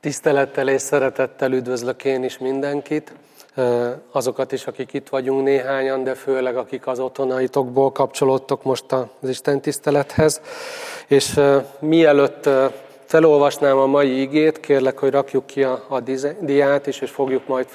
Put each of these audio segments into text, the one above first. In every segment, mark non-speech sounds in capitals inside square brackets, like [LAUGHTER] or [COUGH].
Tisztelettel és szeretettel üdvözlök én is mindenkit, azokat is, akik itt vagyunk néhányan, de főleg akik az otthonaitokból kapcsolódtok most az Isten tisztelethez. És mielőtt felolvasnám a mai igét, kérlek, hogy rakjuk ki a, diát is, és fogjuk majd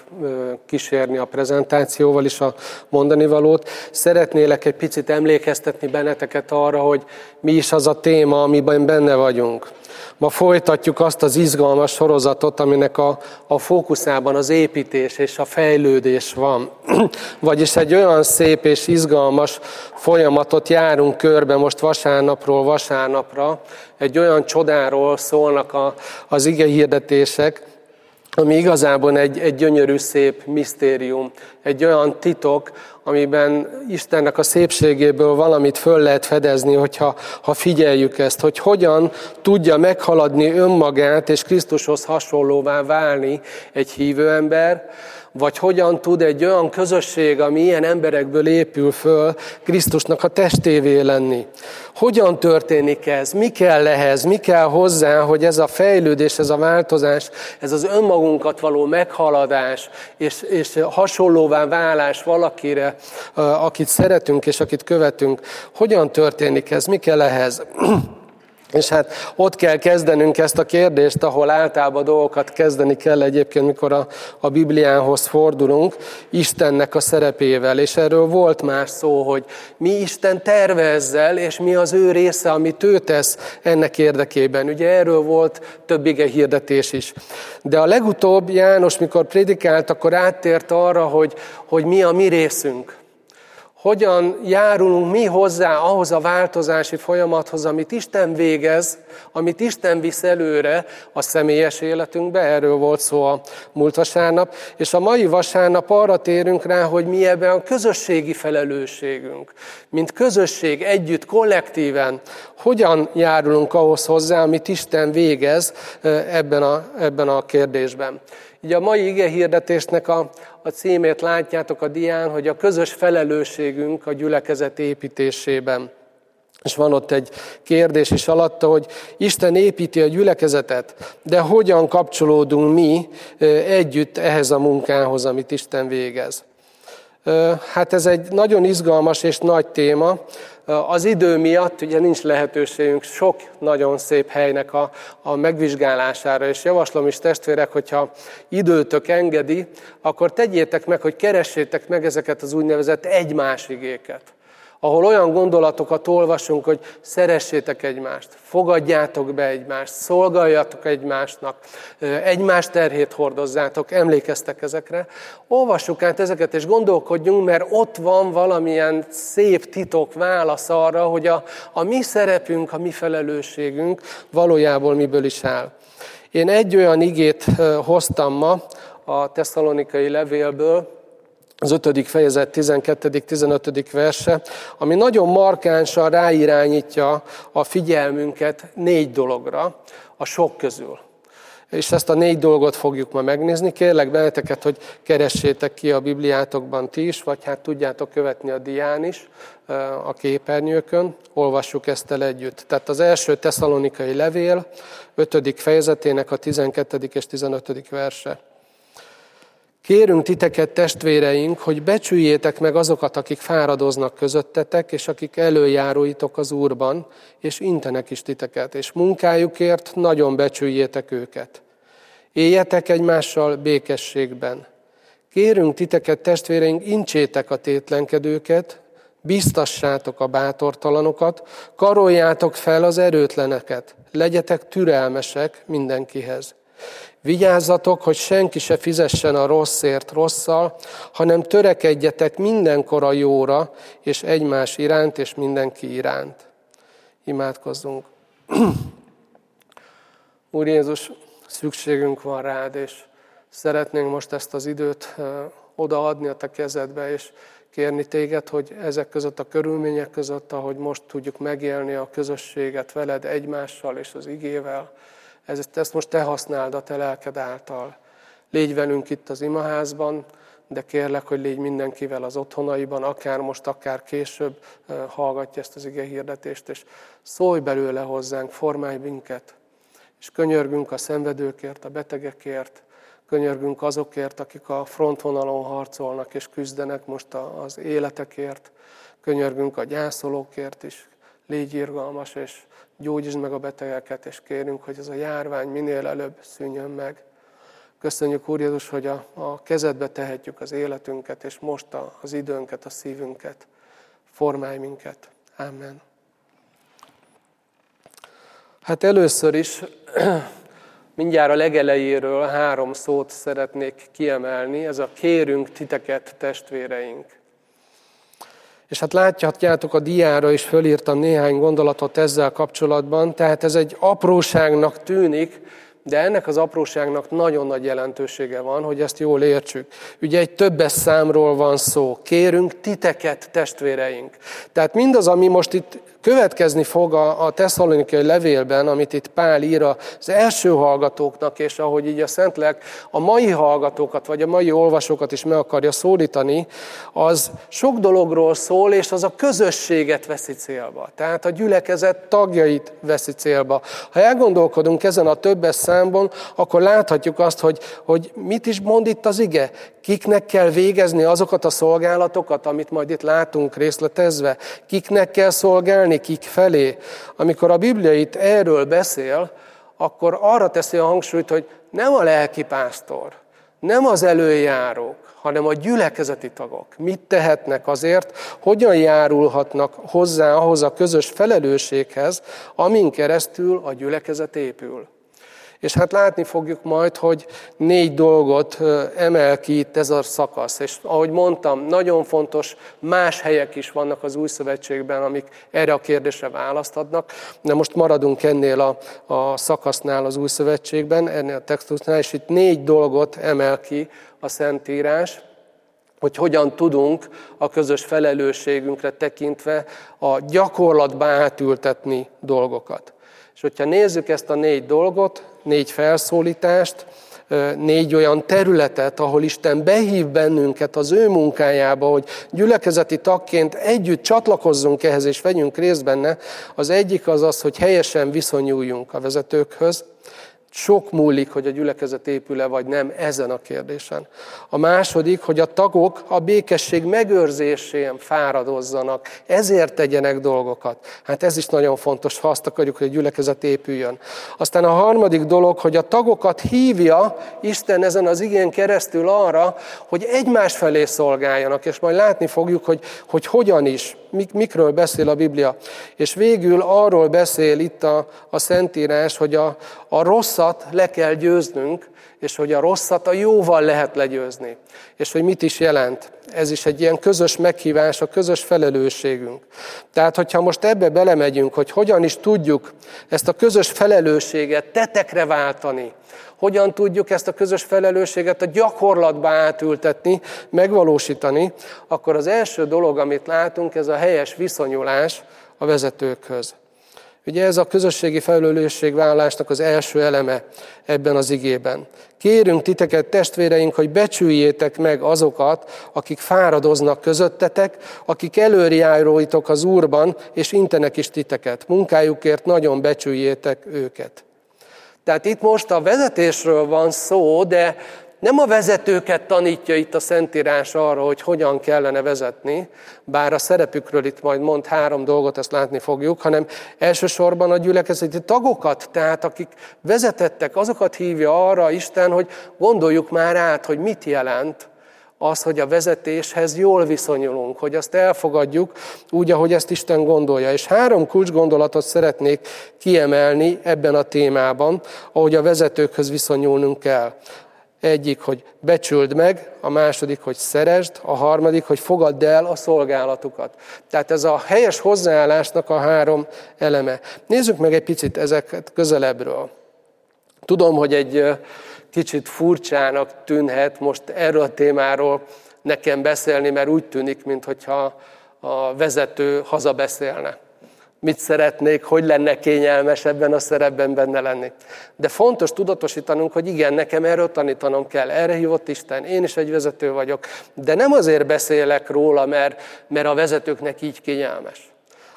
kísérni a prezentációval is a mondani valót. Szeretnélek egy picit emlékeztetni benneteket arra, hogy mi is az a téma, amiben benne vagyunk. Ma folytatjuk azt az izgalmas sorozatot, aminek a, a fókuszában az építés és a fejlődés van. [CLEARS THROAT] Vagyis egy olyan szép és izgalmas folyamatot járunk körbe most vasárnapról vasárnapra. Egy olyan csodáról szólnak a, az ige hirdetések, ami igazából egy, egy gyönyörű, szép misztérium, egy olyan titok, amiben Istennek a szépségéből valamit föl lehet fedezni, hogyha ha figyeljük ezt, hogy hogyan tudja meghaladni önmagát és Krisztushoz hasonlóvá válni egy hívő ember, vagy hogyan tud egy olyan közösség, ami ilyen emberekből épül föl, Krisztusnak a testévé lenni. Hogyan történik ez? Mi kell ehhez? Mi kell hozzá, hogy ez a fejlődés, ez a változás, ez az önmagunkat való meghaladás és, és hasonlóvá válás valakire, akit szeretünk és akit követünk, hogyan történik ez? Mi kell ehhez? [CLEARS THROAT] És hát ott kell kezdenünk ezt a kérdést, ahol általában dolgokat kezdeni kell egyébként, mikor a, a Bibliához fordulunk, Istennek a szerepével. És erről volt más szó, hogy mi Isten tervezzel, és mi az ő része, amit ő tesz ennek érdekében. Ugye erről volt több ige hirdetés is. De a legutóbb János, mikor prédikált, akkor áttért arra, hogy, hogy mi a mi részünk hogyan járulunk mi hozzá ahhoz a változási folyamathoz, amit Isten végez, amit Isten visz előre a személyes életünkbe, erről volt szó a múlt vasárnap, és a mai vasárnap arra térünk rá, hogy mi ebben a közösségi felelősségünk, mint közösség együtt, kollektíven, hogyan járulunk ahhoz hozzá, amit Isten végez ebben a, ebben a kérdésben. Így a mai ige hirdetésnek a, a címét látjátok a dián, hogy a közös felelősségünk a gyülekezet építésében. És van ott egy kérdés is alatta, hogy Isten építi a gyülekezetet, de hogyan kapcsolódunk mi együtt ehhez a munkához, amit Isten végez. Hát ez egy nagyon izgalmas és nagy téma. Az idő miatt ugye nincs lehetőségünk sok nagyon szép helynek a, a megvizsgálására, és javaslom is testvérek, hogyha időtök engedi, akkor tegyétek meg, hogy keressétek meg ezeket az úgynevezett egymás igéket ahol olyan gondolatokat olvasunk, hogy szeressétek egymást, fogadjátok be egymást, szolgáljatok egymásnak, egymás terhét hordozzátok, emlékeztek ezekre. Olvassuk át ezeket, és gondolkodjunk, mert ott van valamilyen szép titok, válasz arra, hogy a, a mi szerepünk, a mi felelősségünk valójában miből is áll. Én egy olyan igét hoztam ma a tesszalonikai levélből, az 5. fejezet 12.-15. verse, ami nagyon markánsan ráirányítja a figyelmünket négy dologra a sok közül. És ezt a négy dolgot fogjuk ma megnézni. Kérlek benneteket, hogy keressétek ki a Bibliátokban ti is, vagy hát tudjátok követni a dián is a képernyőkön. Olvassuk ezt el együtt. Tehát az első tesszalonikai levél, 5. fejezetének a 12. és 15. verse. Kérünk titeket, testvéreink, hogy becsüljétek meg azokat, akik fáradoznak közöttetek, és akik előjáróitok az Úrban, és intenek is titeket, és munkájukért nagyon becsüljétek őket. Éljetek egymással békességben. Kérünk titeket, testvéreink, incsétek a tétlenkedőket, biztassátok a bátortalanokat, karoljátok fel az erőtleneket, legyetek türelmesek mindenkihez. Vigyázzatok, hogy senki se fizessen a rosszért rosszal, hanem törekedjetek mindenkor a jóra, és egymás iránt, és mindenki iránt. Imádkozzunk. [CLEARS THROAT] Úr Jézus, szükségünk van rád, és szeretnénk most ezt az időt odaadni a te kezedbe, és kérni téged, hogy ezek között a körülmények között, ahogy most tudjuk megélni a közösséget veled, egymással és az igével, ezt, ezt most te használd a te lelked által. Légy velünk itt az imaházban, de kérlek, hogy légy mindenkivel az otthonaiban, akár most, akár később hallgatja ezt az ige hirdetést, és szólj belőle hozzánk, formálj minket, És könyörgünk a szenvedőkért, a betegekért, könyörgünk azokért, akik a frontvonalon harcolnak és küzdenek most az életekért, könyörgünk a gyászolókért is, légy irgalmas, és gyógyítsd meg a betegeket, és kérünk, hogy ez a járvány minél előbb szűnjön meg. Köszönjük, Úr Jézus, hogy a, a kezedbe tehetjük az életünket, és most a, az időnket, a szívünket. Formálj minket. Amen. Hát először is [CLEARS THROAT] mindjárt a legelejéről három szót szeretnék kiemelni. Ez a kérünk titeket, testvéreink. És hát láthatjátok a diára is fölírtam néhány gondolatot ezzel kapcsolatban, tehát ez egy apróságnak tűnik, de ennek az apróságnak nagyon nagy jelentősége van, hogy ezt jól értsük. Ugye egy többes számról van szó. Kérünk titeket, testvéreink. Tehát mindaz, ami most itt következni fog a, a tesszalonikai levélben, amit itt Pál ír az első hallgatóknak, és ahogy így a Szentlek a mai hallgatókat, vagy a mai olvasókat is meg akarja szólítani, az sok dologról szól, és az a közösséget veszi célba. Tehát a gyülekezet tagjait veszi célba. Ha elgondolkodunk ezen a többes számban, akkor láthatjuk azt, hogy, hogy mit is mond itt az ige. Kiknek kell végezni azokat a szolgálatokat, amit majd itt látunk részletezve? Kiknek kell szolgálni, kik felé? Amikor a Biblia itt erről beszél, akkor arra teszi a hangsúlyt, hogy nem a lelki pásztor, nem az előjárók, hanem a gyülekezeti tagok mit tehetnek azért, hogyan járulhatnak hozzá ahhoz a közös felelősséghez, amin keresztül a gyülekezet épül. És hát látni fogjuk majd, hogy négy dolgot emel ki itt ez a szakasz. És ahogy mondtam, nagyon fontos, más helyek is vannak az új szövetségben, amik erre a kérdésre választ adnak. De most maradunk ennél a, a szakasznál az új szövetségben, ennél a textusnál, és itt négy dolgot emel ki a Szentírás hogy hogyan tudunk a közös felelősségünkre tekintve a gyakorlatba átültetni dolgokat. És hogyha nézzük ezt a négy dolgot, négy felszólítást, négy olyan területet, ahol Isten behív bennünket az ő munkájába, hogy gyülekezeti tagként együtt csatlakozzunk ehhez és vegyünk részt benne. Az egyik az az, hogy helyesen viszonyuljunk a vezetőkhöz, sok múlik, hogy a gyülekezet épül-e vagy nem ezen a kérdésen. A második, hogy a tagok a békesség megőrzésén fáradozzanak, ezért tegyenek dolgokat. Hát ez is nagyon fontos, ha azt akarjuk, hogy a gyülekezet épüljön. Aztán a harmadik dolog, hogy a tagokat hívja Isten ezen az igén keresztül arra, hogy egymás felé szolgáljanak, és majd látni fogjuk, hogy, hogy hogyan is, mik, mikről beszél a Biblia. És végül arról beszél itt a, a Szentírás, hogy a, a rosszat le kell győznünk, és hogy a rosszat a jóval lehet legyőzni. És hogy mit is jelent. Ez is egy ilyen közös meghívás, a közös felelősségünk. Tehát, hogyha most ebbe belemegyünk, hogy hogyan is tudjuk ezt a közös felelősséget tetekre váltani, hogyan tudjuk ezt a közös felelősséget a gyakorlatba átültetni, megvalósítani, akkor az első dolog, amit látunk, ez a helyes viszonyulás a vezetőkhöz. Ugye ez a közösségi felelősségvállalásnak az első eleme ebben az igében. Kérünk titeket, testvéreink, hogy becsüljétek meg azokat, akik fáradoznak közöttetek, akik előrjáróitok az Úrban, és intenek is titeket. Munkájukért nagyon becsüljétek őket. Tehát itt most a vezetésről van szó, de nem a vezetőket tanítja itt a Szentírás arra, hogy hogyan kellene vezetni, bár a szerepükről itt majd mond három dolgot, ezt látni fogjuk, hanem elsősorban a gyülekezeti tagokat, tehát akik vezetettek, azokat hívja arra Isten, hogy gondoljuk már át, hogy mit jelent az, hogy a vezetéshez jól viszonyulunk, hogy azt elfogadjuk úgy, ahogy ezt Isten gondolja. És három kulcsgondolatot szeretnék kiemelni ebben a témában, ahogy a vezetőkhöz viszonyulnunk kell. Egyik, hogy becsüld meg, a második, hogy szeresd, a harmadik, hogy fogadd el a szolgálatukat. Tehát ez a helyes hozzáállásnak a három eleme. Nézzük meg egy picit ezeket közelebbről. Tudom, hogy egy kicsit furcsának tűnhet most erről a témáról nekem beszélni, mert úgy tűnik, mintha a vezető hazabeszélne mit szeretnék, hogy lenne kényelmes ebben a szerepben benne lenni. De fontos tudatosítanunk, hogy igen, nekem erről tanítanom kell, erre hívott Isten, én is egy vezető vagyok, de nem azért beszélek róla, mert, mert a vezetőknek így kényelmes,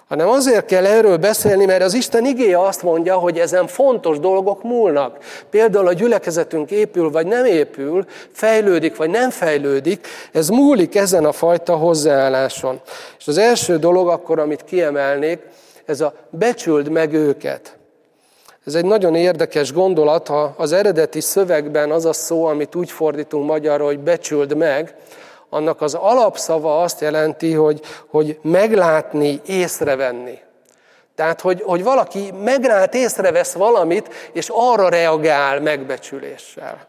hanem azért kell erről beszélni, mert az Isten igéje azt mondja, hogy ezen fontos dolgok múlnak. Például a gyülekezetünk épül vagy nem épül, fejlődik vagy nem fejlődik, ez múlik ezen a fajta hozzáálláson. És az első dolog akkor, amit kiemelnék, ez a becsüld meg őket. Ez egy nagyon érdekes gondolat, ha az eredeti szövegben az a szó, amit úgy fordítunk magyarra, hogy becsüld meg, annak az alapszava azt jelenti, hogy, hogy meglátni, észrevenni. Tehát, hogy, hogy valaki meglát, észrevesz valamit, és arra reagál megbecsüléssel.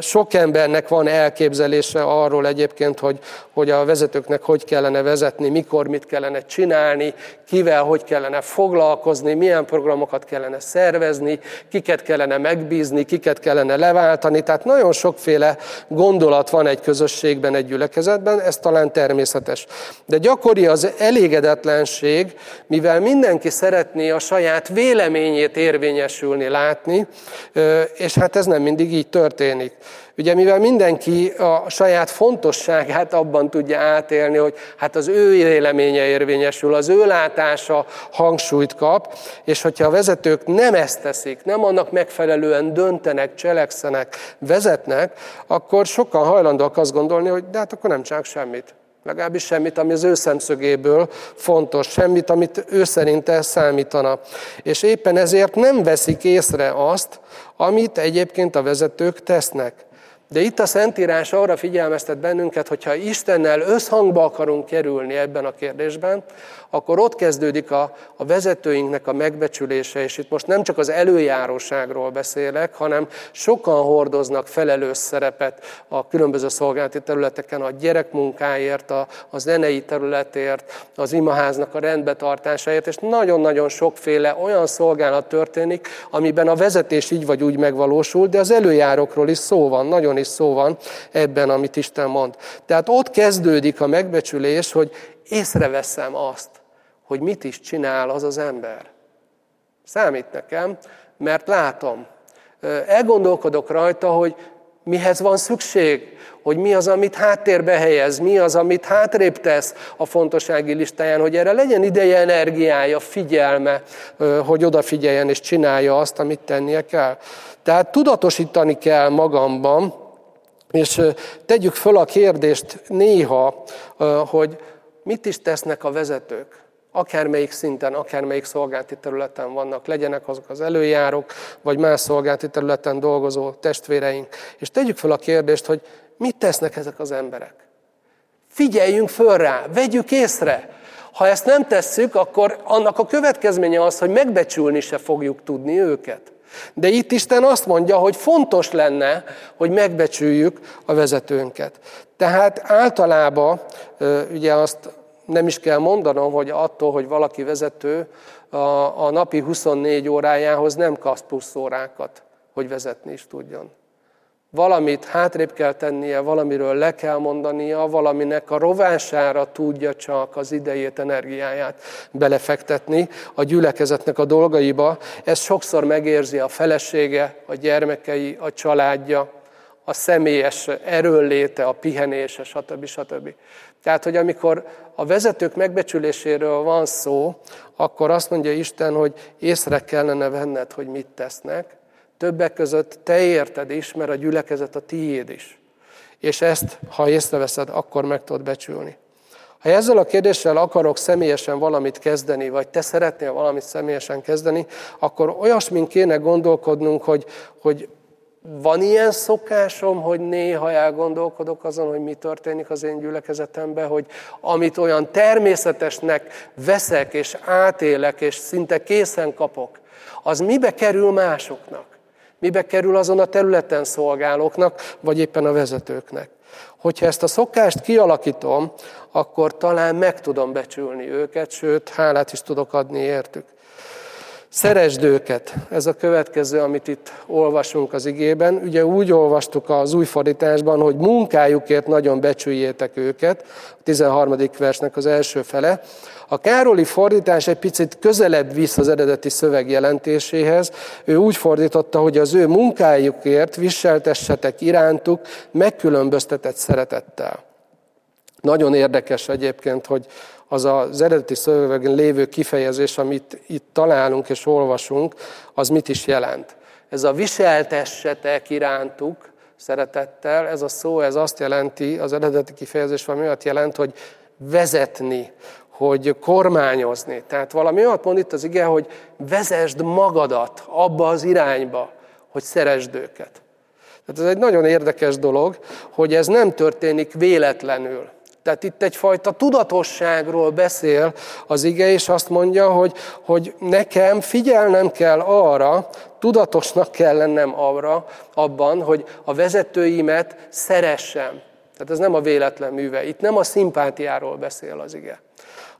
Sok embernek van elképzelése arról egyébként, hogy, hogy a vezetőknek hogy kellene vezetni, mikor mit kellene csinálni, kivel hogy kellene foglalkozni, milyen programokat kellene szervezni, kiket kellene megbízni, kiket kellene leváltani. Tehát nagyon sokféle gondolat van egy közösségben, egy gyülekezetben, ez talán természetes. De gyakori az elégedetlenség, mivel mindenki szeretné a saját véleményét érvényesülni, látni, és hát ez nem mindig így történik. Ugye mivel mindenki a saját fontosságát abban tudja átélni, hogy hát az ő véleménye érvényesül, az ő látása hangsúlyt kap, és hogyha a vezetők nem ezt teszik, nem annak megfelelően döntenek, cselekszenek, vezetnek, akkor sokan hajlandóak azt gondolni, hogy de hát akkor nem csak semmit. Legalábbis semmit, ami az ő szemszögéből fontos, semmit, amit ő szerinte számítana. És éppen ezért nem veszik észre azt, amit egyébként a vezetők tesznek. De itt a Szentírás arra figyelmeztet bennünket, hogyha Istennel összhangba akarunk kerülni ebben a kérdésben, akkor ott kezdődik a, a vezetőinknek a megbecsülése, és itt most nem csak az előjáróságról beszélek, hanem sokan hordoznak felelős szerepet a különböző szolgálati területeken, a gyerekmunkáért, a, a zenei területért, az imaháznak a rendbetartásáért, és nagyon-nagyon sokféle olyan szolgálat történik, amiben a vezetés így vagy úgy megvalósul, de az előjárókról is szó van, nagyon is szó van ebben, amit Isten mond. Tehát ott kezdődik a megbecsülés, hogy észreveszem azt, hogy mit is csinál az az ember. Számít nekem, mert látom. Elgondolkodok rajta, hogy mihez van szükség, hogy mi az, amit háttérbe helyez, mi az, amit hátrébb tesz a fontossági listáján, hogy erre legyen ideje, energiája, figyelme, hogy odafigyeljen és csinálja azt, amit tennie kell. Tehát tudatosítani kell magamban, és tegyük föl a kérdést néha, hogy mit is tesznek a vezetők akármelyik szinten, akármelyik szolgálti területen vannak, legyenek azok az előjárók, vagy más szolgálti területen dolgozó testvéreink. És tegyük fel a kérdést, hogy mit tesznek ezek az emberek. Figyeljünk föl rá, vegyük észre. Ha ezt nem tesszük, akkor annak a következménye az, hogy megbecsülni se fogjuk tudni őket. De itt Isten azt mondja, hogy fontos lenne, hogy megbecsüljük a vezetőnket. Tehát általában ugye azt nem is kell mondanom, hogy attól, hogy valaki vezető, a, napi 24 órájához nem kapsz plusz órákat, hogy vezetni is tudjon. Valamit hátrébb kell tennie, valamiről le kell mondania, valaminek a rovására tudja csak az idejét, energiáját belefektetni a gyülekezetnek a dolgaiba. Ez sokszor megérzi a felesége, a gyermekei, a családja, a személyes erőnléte, a pihenése, stb. stb. Tehát, hogy amikor a vezetők megbecsüléséről van szó, akkor azt mondja Isten, hogy észre kellene venned, hogy mit tesznek. Többek között te érted is, mert a gyülekezet a tiéd is. És ezt, ha észreveszed, akkor meg tudod becsülni. Ha ezzel a kérdéssel akarok személyesen valamit kezdeni, vagy te szeretnél valamit személyesen kezdeni, akkor olyasmin kéne gondolkodnunk, hogy, hogy van ilyen szokásom, hogy néha elgondolkodok azon, hogy mi történik az én gyülekezetemben, hogy amit olyan természetesnek veszek és átélek, és szinte készen kapok, az mibe kerül másoknak? Mibe kerül azon a területen szolgálóknak, vagy éppen a vezetőknek? Hogyha ezt a szokást kialakítom, akkor talán meg tudom becsülni őket, sőt, hálát is tudok adni értük. Szeresd őket. Ez a következő, amit itt olvasunk az igében. Ugye úgy olvastuk az új fordításban, hogy munkájukért nagyon becsüljétek őket, a 13. versnek az első fele. A Károli fordítás egy picit közelebb visz az eredeti szöveg jelentéséhez. Ő úgy fordította, hogy az ő munkájukért viseltessetek irántuk megkülönböztetett szeretettel. Nagyon érdekes egyébként, hogy az az eredeti szövegben lévő kifejezés, amit itt találunk és olvasunk, az mit is jelent. Ez a viseltessetek irántuk szeretettel, ez a szó, ez azt jelenti, az eredeti kifejezés valami olyat jelent, hogy vezetni, hogy kormányozni. Tehát valami olyat mond itt az ige, hogy vezesd magadat abba az irányba, hogy szeresd őket. Tehát ez egy nagyon érdekes dolog, hogy ez nem történik véletlenül. Tehát itt egyfajta tudatosságról beszél az ige, és azt mondja, hogy, hogy nekem figyelnem kell arra, tudatosnak kell lennem arra, abban, hogy a vezetőimet szeressem. Tehát ez nem a véletlen műve. Itt nem a szimpátiáról beszél az ige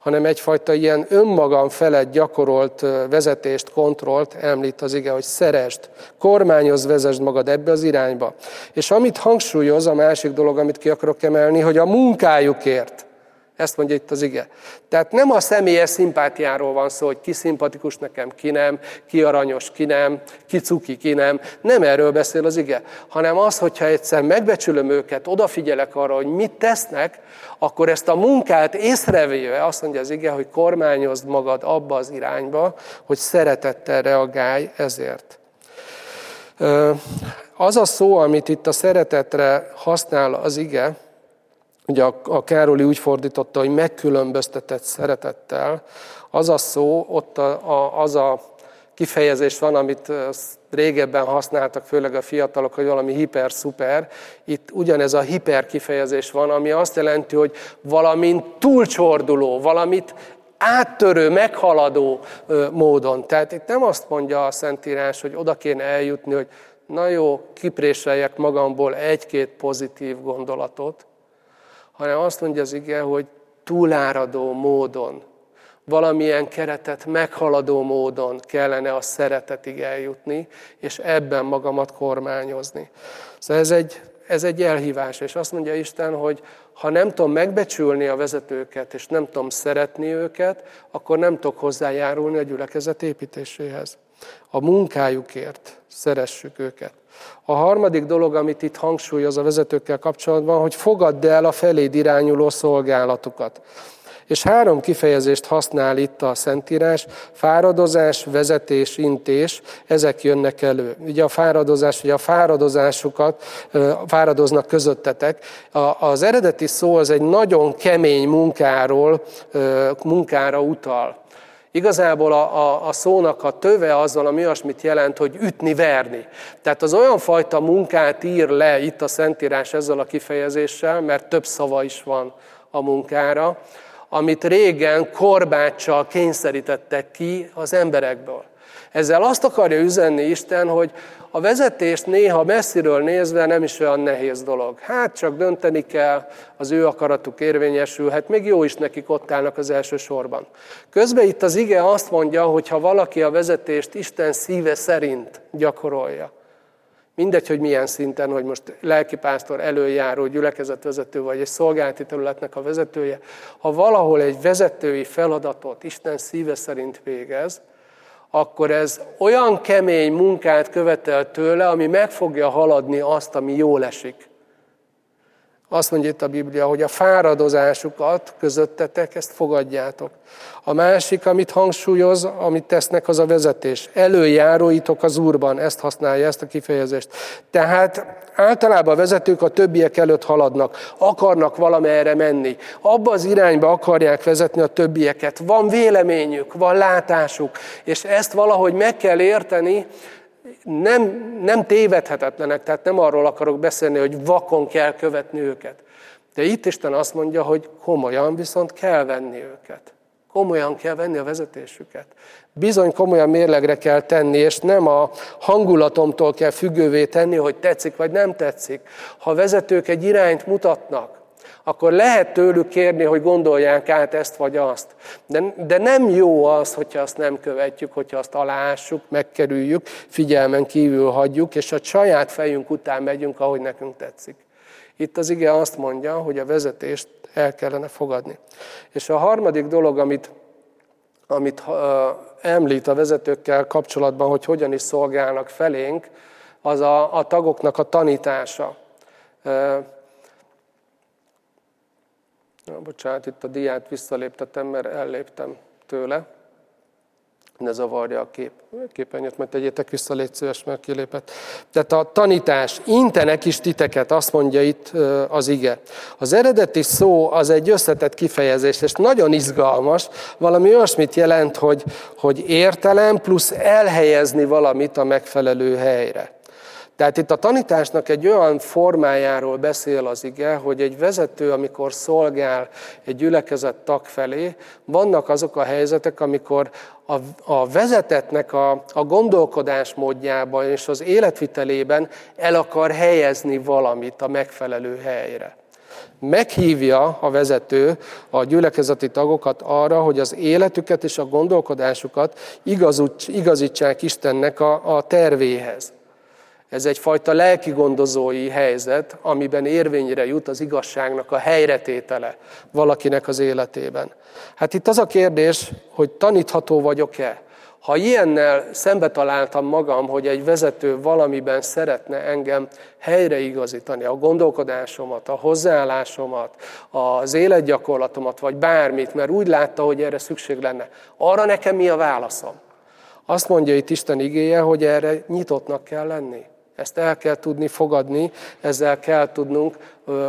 hanem egyfajta ilyen önmagam felett gyakorolt vezetést, kontrollt említ az ige, hogy szerest, kormányoz, vezesd magad ebbe az irányba. És amit hangsúlyoz, a másik dolog, amit ki akarok emelni, hogy a munkájukért, ezt mondja itt az ige. Tehát nem a személyes szimpátiáról van szó, hogy ki szimpatikus nekem, ki nem, ki aranyos, ki nem, ki cuki, ki nem. Nem erről beszél az ige, hanem az, hogyha egyszer megbecsülöm őket, odafigyelek arra, hogy mit tesznek, akkor ezt a munkát észrevéve azt mondja az ige, hogy kormányozd magad abba az irányba, hogy szeretettel reagálj ezért. Az a szó, amit itt a szeretetre használ az ige, Ugye a, a Károli úgy fordította, hogy megkülönböztetett szeretettel. Az a szó, ott a, a, az a kifejezés van, amit régebben használtak, főleg a fiatalok, hogy valami hiper-szuper. Itt ugyanez a hiper kifejezés van, ami azt jelenti, hogy valamint túlcsorduló, valamit áttörő, meghaladó módon. Tehát itt nem azt mondja a Szentírás, hogy oda kéne eljutni, hogy na jó, kipréseljek magamból egy-két pozitív gondolatot, hanem azt mondja az ige, hogy túláradó módon, valamilyen keretet meghaladó módon kellene a szeretetig eljutni, és ebben magamat kormányozni. Szóval ez egy, ez egy elhívás, és azt mondja Isten, hogy ha nem tudom megbecsülni a vezetőket, és nem tudom szeretni őket, akkor nem tudok hozzájárulni a gyülekezet építéséhez. A munkájukért szeressük őket. A harmadik dolog, amit itt hangsúlyoz a vezetőkkel kapcsolatban, hogy fogadd el a feléd irányuló szolgálatukat. És három kifejezést használ itt a Szentírás, fáradozás, vezetés, intés, ezek jönnek elő. Ugye a fáradozás, ugye a fáradozásukat fáradoznak közöttetek. Az eredeti szó az egy nagyon kemény munkáról, munkára utal. Igazából a, a, a szónak a töve az valami olyasmit jelent, hogy ütni, verni. Tehát az olyan fajta munkát ír le itt a Szentírás ezzel a kifejezéssel, mert több szava is van a munkára, amit régen korbáccsal kényszerítettek ki az emberekből. Ezzel azt akarja üzenni Isten, hogy a vezetést néha messziről nézve nem is olyan nehéz dolog. Hát csak dönteni kell, az ő akaratuk érvényesülhet, még jó is nekik ott állnak az első sorban. Közben itt az ige azt mondja, hogy ha valaki a vezetést Isten szíve szerint gyakorolja, Mindegy, hogy milyen szinten, hogy most lelkipásztor, előjáró, gyülekezetvezető vagy egy szolgálati területnek a vezetője, ha valahol egy vezetői feladatot Isten szíve szerint végez, akkor ez olyan kemény munkát követel tőle, ami meg fogja haladni azt, ami jól esik. Azt mondja itt a Biblia, hogy a fáradozásukat közöttetek, ezt fogadjátok. A másik, amit hangsúlyoz, amit tesznek, az a vezetés. Előjáróitok az Úrban, ezt használja, ezt a kifejezést. Tehát általában a vezetők a többiek előtt haladnak, akarnak valamerre menni. Abba az irányba akarják vezetni a többieket. Van véleményük, van látásuk, és ezt valahogy meg kell érteni, nem, nem tévedhetetlenek, tehát nem arról akarok beszélni, hogy vakon kell követni őket. De itt Isten azt mondja, hogy komolyan viszont kell venni őket. Komolyan kell venni a vezetésüket. Bizony komolyan mérlegre kell tenni, és nem a hangulatomtól kell függővé tenni, hogy tetszik vagy nem tetszik. Ha vezetők egy irányt mutatnak, akkor lehet tőlük kérni, hogy gondolják át ezt vagy azt. De, de nem jó az, hogyha azt nem követjük, hogyha azt alássuk, megkerüljük, figyelmen kívül hagyjuk, és a saját fejünk után megyünk, ahogy nekünk tetszik. Itt az ige azt mondja, hogy a vezetést el kellene fogadni. És a harmadik dolog, amit, amit említ a vezetőkkel kapcsolatban, hogy hogyan is szolgálnak felénk, az a, a tagoknak a tanítása. Na, bocsánat, itt a diát visszaléptetem, mert elléptem tőle. Ne zavarja a kép. Képernyőt, mert tegyétek vissza, légy szíves, mert kilépett. Tehát a tanítás, intenek is titeket, azt mondja itt az ige. Az eredeti szó az egy összetett kifejezés, és nagyon izgalmas, valami olyasmit jelent, hogy, hogy értelem plusz elhelyezni valamit a megfelelő helyre. Tehát itt a tanításnak egy olyan formájáról beszél az ige, hogy egy vezető, amikor szolgál egy gyülekezet tag felé, vannak azok a helyzetek, amikor a, a vezetetnek a, a gondolkodás módjában és az életvitelében el akar helyezni valamit a megfelelő helyre. Meghívja a vezető a gyülekezeti tagokat arra, hogy az életüket és a gondolkodásukat igazítsák Istennek a, a tervéhez. Ez egyfajta lelki gondozói helyzet, amiben érvényre jut az igazságnak a helyretétele valakinek az életében. Hát itt az a kérdés, hogy tanítható vagyok-e? Ha ilyennel szembe találtam magam, hogy egy vezető valamiben szeretne engem helyreigazítani, a gondolkodásomat, a hozzáállásomat, az életgyakorlatomat, vagy bármit, mert úgy látta, hogy erre szükség lenne, arra nekem mi a válaszom? Azt mondja itt Isten igéje, hogy erre nyitottnak kell lenni. Ezt el kell tudni fogadni, ezzel kell tudnunk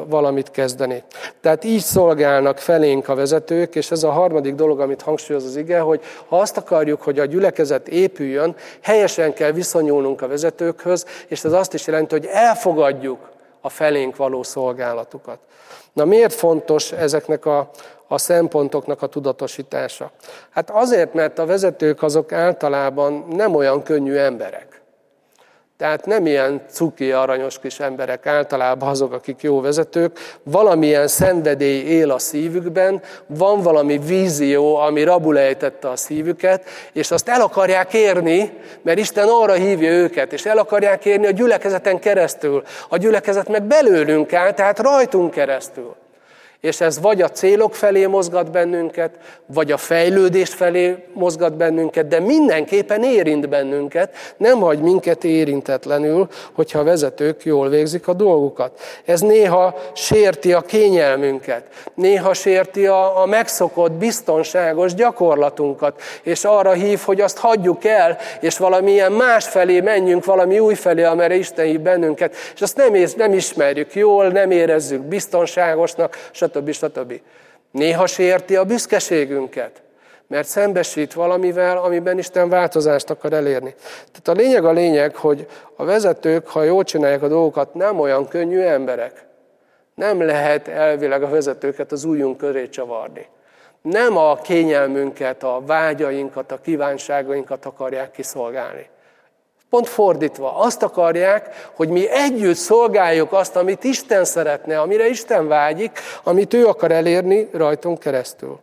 valamit kezdeni. Tehát így szolgálnak felénk a vezetők, és ez a harmadik dolog, amit hangsúlyoz az ige, hogy ha azt akarjuk, hogy a gyülekezet épüljön, helyesen kell viszonyulnunk a vezetőkhöz, és ez azt is jelenti, hogy elfogadjuk a felénk való szolgálatukat. Na miért fontos ezeknek a, a szempontoknak a tudatosítása? Hát azért, mert a vezetők azok általában nem olyan könnyű emberek. Tehát nem ilyen cuki, aranyos kis emberek, általában azok, akik jó vezetők, valamilyen szenvedély él a szívükben, van valami vízió, ami rabulejtette a szívüket, és azt el akarják érni, mert Isten arra hívja őket, és el akarják érni a gyülekezeten keresztül. A gyülekezet meg belőlünk áll, tehát rajtunk keresztül. És ez vagy a célok felé mozgat bennünket, vagy a fejlődés felé mozgat bennünket, de mindenképpen érint bennünket, nem hagy minket érintetlenül, hogyha a vezetők jól végzik a dolgukat. Ez néha sérti a kényelmünket, néha sérti a, a megszokott, biztonságos gyakorlatunkat, és arra hív, hogy azt hagyjuk el, és valamilyen más felé menjünk, valami új felé, amire Isten hív bennünket, és azt nem, nem ismerjük jól, nem érezzük biztonságosnak, stb stb. stb. Néha sérti a büszkeségünket, mert szembesít valamivel, amiben Isten változást akar elérni. Tehát a lényeg a lényeg, hogy a vezetők, ha jól csinálják a dolgokat, nem olyan könnyű emberek. Nem lehet elvileg a vezetőket az újunk köré csavarni. Nem a kényelmünket, a vágyainkat, a kívánságainkat akarják kiszolgálni. Pont fordítva, azt akarják, hogy mi együtt szolgáljuk azt, amit Isten szeretne, amire Isten vágyik, amit ő akar elérni rajtunk keresztül.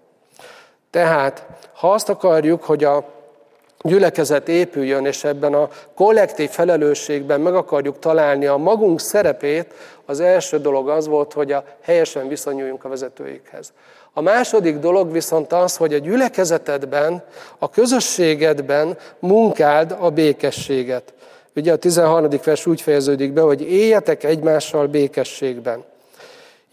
Tehát, ha azt akarjuk, hogy a gyülekezet épüljön, és ebben a kollektív felelősségben meg akarjuk találni a magunk szerepét, az első dolog az volt, hogy a helyesen viszonyuljunk a vezetőikhez. A második dolog viszont az, hogy a gyülekezetedben, a közösségedben munkáld a békességet. Ugye a 13. vers úgy fejeződik be, hogy éljetek egymással békességben.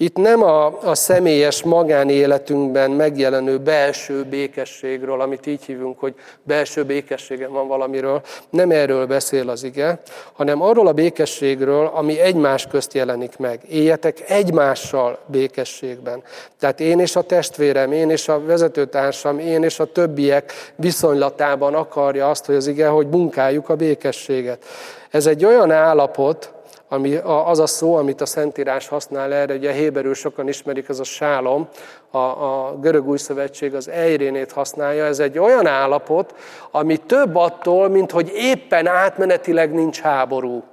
Itt nem a, a személyes magánéletünkben megjelenő belső békességről, amit így hívunk, hogy belső békességem van valamiről, nem erről beszél az ige, hanem arról a békességről, ami egymás közt jelenik meg. Éljetek egymással békességben. Tehát én és a testvérem, én és a vezetőtársam, én és a többiek viszonylatában akarja azt, hogy az ige, hogy munkáljuk a békességet. Ez egy olyan állapot, ami az a szó, amit a Szentírás használ erre, ugye héberül sokan ismerik, ez a sálom, a, a görög új szövetség az ejrénét használja, ez egy olyan állapot, ami több attól, mint hogy éppen átmenetileg nincs háború.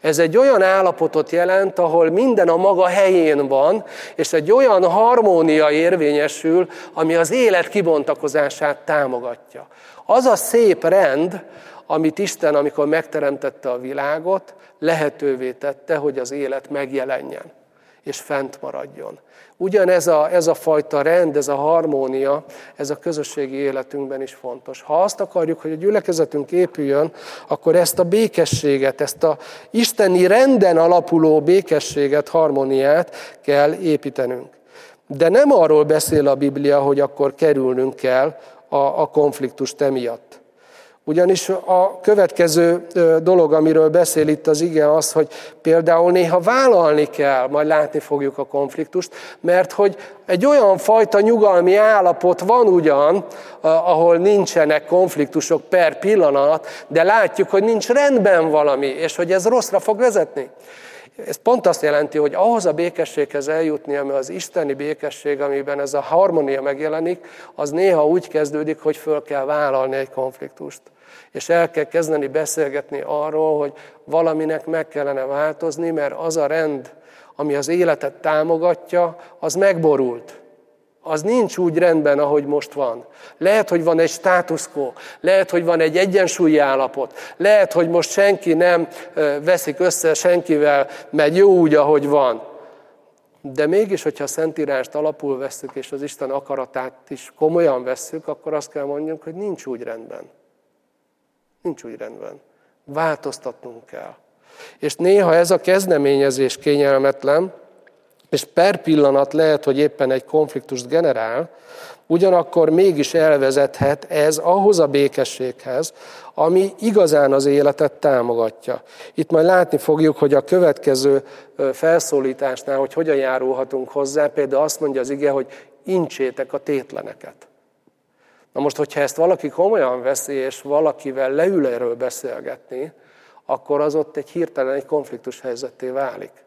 Ez egy olyan állapotot jelent, ahol minden a maga helyén van, és egy olyan harmónia érvényesül, ami az élet kibontakozását támogatja. Az a szép rend, amit Isten, amikor megteremtette a világot, lehetővé tette, hogy az élet megjelenjen és fent maradjon. Ugyanez a, ez a fajta rend, ez a harmónia, ez a közösségi életünkben is fontos. Ha azt akarjuk, hogy a gyülekezetünk épüljön, akkor ezt a békességet, ezt a isteni renden alapuló békességet, harmóniát kell építenünk. De nem arról beszél a Biblia, hogy akkor kerülnünk kell a, a konfliktust emiatt. Ugyanis a következő dolog, amiről beszél itt az ige, az, hogy például néha vállalni kell, majd látni fogjuk a konfliktust, mert hogy egy olyan fajta nyugalmi állapot van ugyan, ahol nincsenek konfliktusok per pillanat, de látjuk, hogy nincs rendben valami, és hogy ez rosszra fog vezetni. Ez pont azt jelenti, hogy ahhoz a békességhez eljutni, ami az isteni békesség, amiben ez a harmónia megjelenik, az néha úgy kezdődik, hogy föl kell vállalni egy konfliktust. És el kell kezdeni beszélgetni arról, hogy valaminek meg kellene változni, mert az a rend, ami az életet támogatja, az megborult. Az nincs úgy rendben, ahogy most van. Lehet, hogy van egy státuszkó, lehet, hogy van egy egyensúlyi állapot, lehet, hogy most senki nem veszik össze senkivel, mert jó úgy, ahogy van. De mégis, hogyha a Szentírást alapul veszük, és az Isten akaratát is komolyan vesszük, akkor azt kell mondjunk, hogy nincs úgy rendben. Nincs úgy rendben. Változtatnunk kell. És néha ez a kezdeményezés kényelmetlen, és per pillanat lehet, hogy éppen egy konfliktust generál, ugyanakkor mégis elvezethet ez ahhoz a békességhez, ami igazán az életet támogatja. Itt majd látni fogjuk, hogy a következő felszólításnál, hogy hogyan járulhatunk hozzá, például azt mondja az ige, hogy incsétek a tétleneket. Na most, hogyha ezt valaki komolyan veszi, és valakivel leül erről beszélgetni, akkor az ott egy hirtelen egy konfliktus helyzetté válik.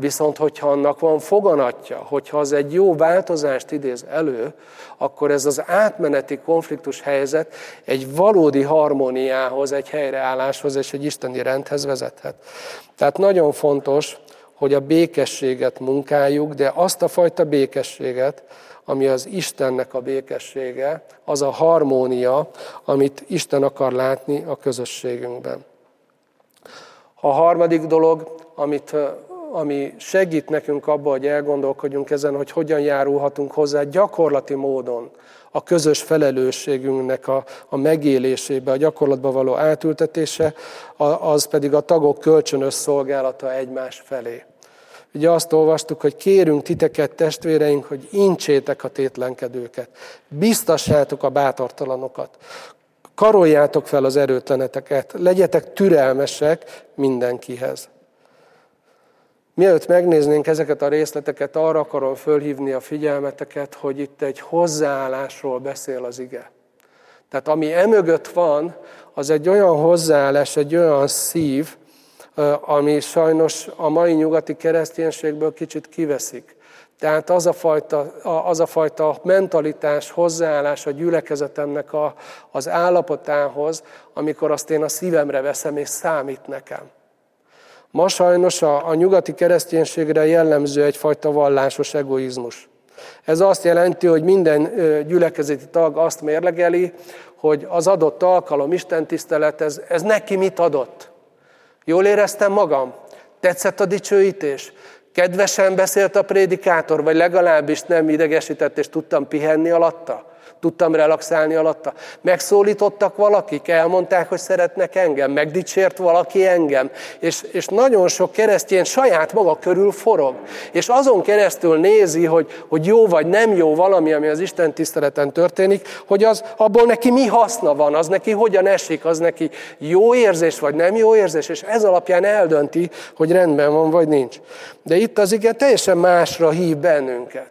Viszont, hogyha annak van foganatja, hogyha az egy jó változást idéz elő, akkor ez az átmeneti konfliktus helyzet egy valódi harmóniához, egy helyreálláshoz és egy isteni rendhez vezethet. Tehát nagyon fontos, hogy a békességet munkáljuk, de azt a fajta békességet, ami az Istennek a békessége, az a harmónia, amit Isten akar látni a közösségünkben. A harmadik dolog, amit, ami segít nekünk abban, hogy elgondolkodjunk ezen, hogy hogyan járulhatunk hozzá gyakorlati módon a közös felelősségünknek a, a megélésébe, a gyakorlatba való átültetése, az pedig a tagok kölcsönös szolgálata egymás felé. Ugye azt olvastuk, hogy kérünk titeket, testvéreink, hogy incsétek a tétlenkedőket, biztassátok a bátortalanokat, karoljátok fel az erőtleneteket, legyetek türelmesek mindenkihez. Mielőtt megnéznénk ezeket a részleteket, arra akarom fölhívni a figyelmeteket, hogy itt egy hozzáállásról beszél az ige. Tehát ami emögött van, az egy olyan hozzáállás, egy olyan szív, ami sajnos a mai nyugati kereszténységből kicsit kiveszik. Tehát az a fajta, az a fajta mentalitás, hozzáállás a gyülekezetemnek a, az állapotához, amikor azt én a szívemre veszem, és számít nekem. Ma sajnos a, a nyugati kereszténységre jellemző egyfajta vallásos egoizmus. Ez azt jelenti, hogy minden gyülekezeti tag azt mérlegeli, hogy az adott alkalom, Isten tisztelet, ez, ez neki mit adott. Jól éreztem magam? Tetszett a dicsőítés? Kedvesen beszélt a prédikátor, vagy legalábbis nem idegesített, és tudtam pihenni alatta? Tudtam relaxálni alatta. Megszólítottak valakik, elmondták, hogy szeretnek engem, megdicsért valaki engem. És, és nagyon sok keresztény saját maga körül forog. És azon keresztül nézi, hogy, hogy jó vagy nem jó valami, ami az Isten tiszteleten történik, hogy az, abból neki mi haszna van, az neki hogyan esik, az neki jó érzés vagy nem jó érzés, és ez alapján eldönti, hogy rendben van vagy nincs. De itt az igen teljesen másra hív bennünket.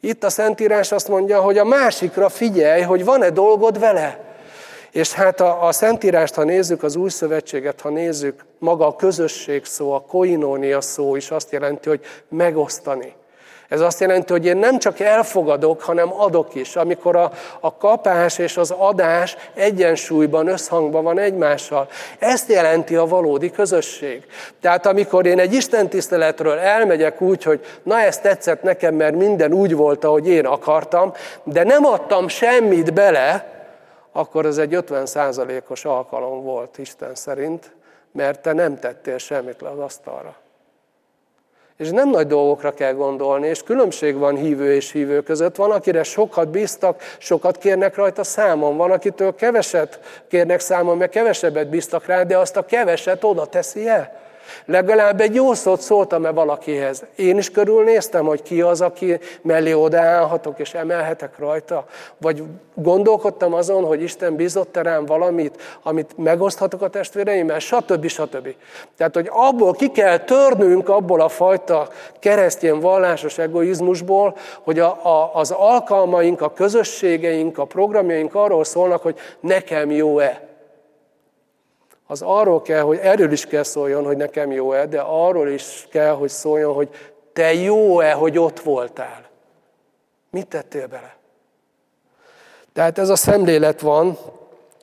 Itt a Szentírás azt mondja, hogy a másikra figyelj, hogy van-e dolgod vele. És hát a, a Szentírást, ha nézzük, az új szövetséget, ha nézzük, maga a közösség szó, a koinónia szó is azt jelenti, hogy megosztani. Ez azt jelenti, hogy én nem csak elfogadok, hanem adok is. Amikor a, a kapás és az adás egyensúlyban, összhangban van egymással. Ezt jelenti a valódi közösség. Tehát amikor én egy istentiszteletről elmegyek úgy, hogy na ez tetszett nekem, mert minden úgy volt, ahogy én akartam, de nem adtam semmit bele, akkor ez egy 50%-os alkalom volt Isten szerint, mert te nem tettél semmit le az asztalra. És nem nagy dolgokra kell gondolni, és különbség van hívő és hívő között. Van, akire sokat bíztak, sokat kérnek rajta számon. Van, akitől keveset kérnek számon, mert kevesebbet bíztak rá, de azt a keveset oda teszi el. Legalább egy jó szót szóltam-e valakihez. Én is körülnéztem, hogy ki az, aki mellé odaállhatok és emelhetek rajta. Vagy gondolkodtam azon, hogy Isten bízott rám valamit, amit megoszthatok a testvéreimmel, stb. stb. Tehát, hogy abból ki kell törnünk, abból a fajta keresztény vallásos egoizmusból, hogy a, a, az alkalmaink, a közösségeink, a programjaink arról szólnak, hogy nekem jó-e az arról kell, hogy erről is kell szóljon, hogy nekem jó-e, de arról is kell, hogy szóljon, hogy te jó-e, hogy ott voltál. Mit tettél bele? Tehát ez a szemlélet van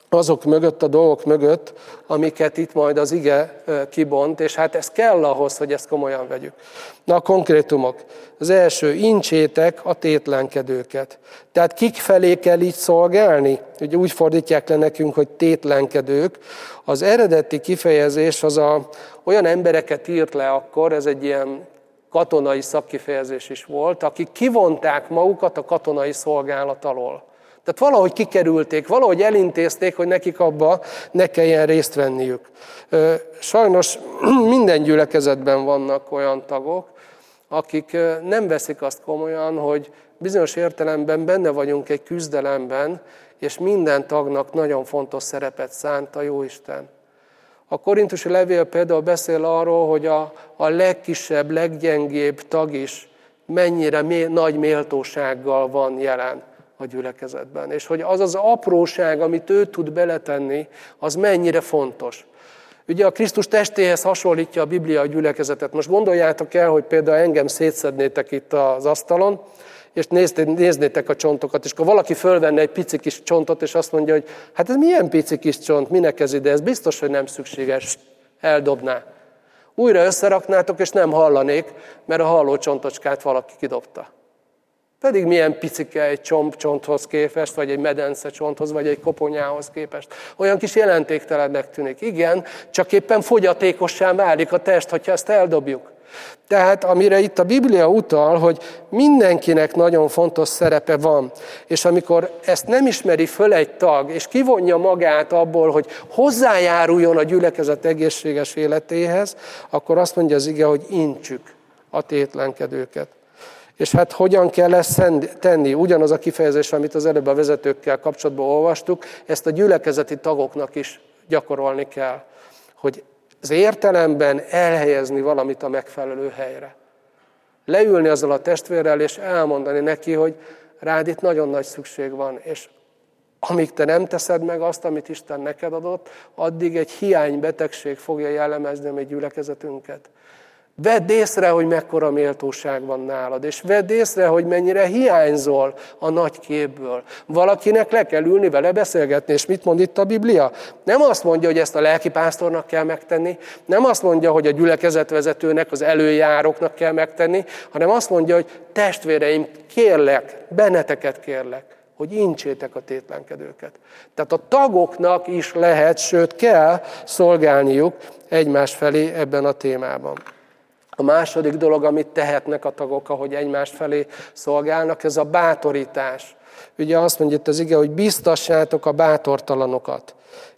azok mögött, a dolgok mögött, amiket itt majd az ige kibont, és hát ez kell ahhoz, hogy ezt komolyan vegyük. Na a konkrétumok. Az első, incsétek a tétlenkedőket. Tehát kik felé kell így szolgálni? Ugye úgy fordítják le nekünk, hogy tétlenkedők. Az eredeti kifejezés az a, olyan embereket írt le akkor, ez egy ilyen katonai szakkifejezés is volt, akik kivonták magukat a katonai szolgálat alól. Tehát valahogy kikerülték, valahogy elintézték, hogy nekik abba ne kelljen részt venniük. Sajnos [CLEARS THROAT] minden gyülekezetben vannak olyan tagok, akik nem veszik azt komolyan, hogy bizonyos értelemben benne vagyunk egy küzdelemben, és minden tagnak nagyon fontos szerepet szánt a Jóisten. A korintusi levél például beszél arról, hogy a, a legkisebb, leggyengébb tag is mennyire mé, nagy méltósággal van jelen a gyülekezetben. És hogy az az apróság, amit ő tud beletenni, az mennyire fontos. Ugye a Krisztus testéhez hasonlítja a Biblia a gyülekezetet. Most gondoljátok el, hogy például engem szétszednétek itt az asztalon, és néznétek a csontokat, és akkor valaki fölvenne egy pici kis csontot, és azt mondja, hogy hát ez milyen pici kis csont, minek ez ide, ez biztos, hogy nem szükséges, eldobná. Újra összeraknátok, és nem hallanék, mert a halló csontocskát valaki kidobta. Pedig milyen picike egy csonthoz képest, vagy egy medence csonthoz, vagy egy koponyához képest. Olyan kis jelentéktelennek tűnik. Igen, csak éppen fogyatékossá válik a test, hogyha ezt eldobjuk. Tehát amire itt a Biblia utal, hogy mindenkinek nagyon fontos szerepe van, és amikor ezt nem ismeri föl egy tag, és kivonja magát abból, hogy hozzájáruljon a gyülekezet egészséges életéhez, akkor azt mondja az ige, hogy intsük a tétlenkedőket. És hát hogyan kell ezt tenni? Ugyanaz a kifejezés, amit az előbb a vezetőkkel kapcsolatban olvastuk, ezt a gyülekezeti tagoknak is gyakorolni kell, hogy az értelemben elhelyezni valamit a megfelelő helyre. Leülni azzal a testvérrel, és elmondani neki, hogy rád itt nagyon nagy szükség van, és amíg te nem teszed meg azt, amit Isten neked adott, addig egy hiánybetegség fogja jellemezni a mi gyülekezetünket. Vedd észre, hogy mekkora méltóság van nálad, és vedd észre, hogy mennyire hiányzol a nagy képből. Valakinek le kell ülni vele beszélgetni, és mit mond itt a Biblia? Nem azt mondja, hogy ezt a lelkipásztornak kell megtenni, nem azt mondja, hogy a gyülekezetvezetőnek, az előjároknak kell megtenni, hanem azt mondja, hogy testvéreim, kérlek, benneteket kérlek, hogy incsétek a tétlenkedőket. Tehát a tagoknak is lehet, sőt kell szolgálniuk egymás felé ebben a témában. A második dolog, amit tehetnek a tagok, ahogy egymás felé szolgálnak, ez a bátorítás. Ugye azt mondja itt az ige, hogy biztassátok a bátortalanokat.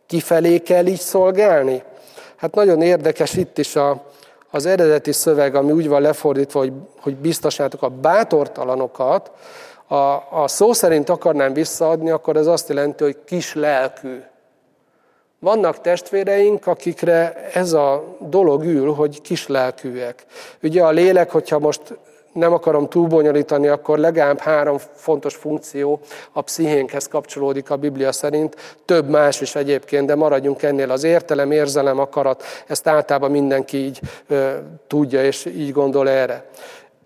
Kifelé kell így szolgálni? Hát nagyon érdekes itt is a, az eredeti szöveg, ami úgy van lefordítva, hogy, hogy biztassátok a bátortalanokat, a, a szó szerint akarnám visszaadni, akkor ez azt jelenti, hogy kis lelkű. Vannak testvéreink, akikre ez a dolog ül, hogy kislelkűek. Ugye a lélek, hogyha most nem akarom túlbonyolítani, akkor legalább három fontos funkció a pszichénkhez kapcsolódik a Biblia szerint, több más is egyébként, de maradjunk ennél az értelem, érzelem, akarat, ezt általában mindenki így ö, tudja és így gondol erre.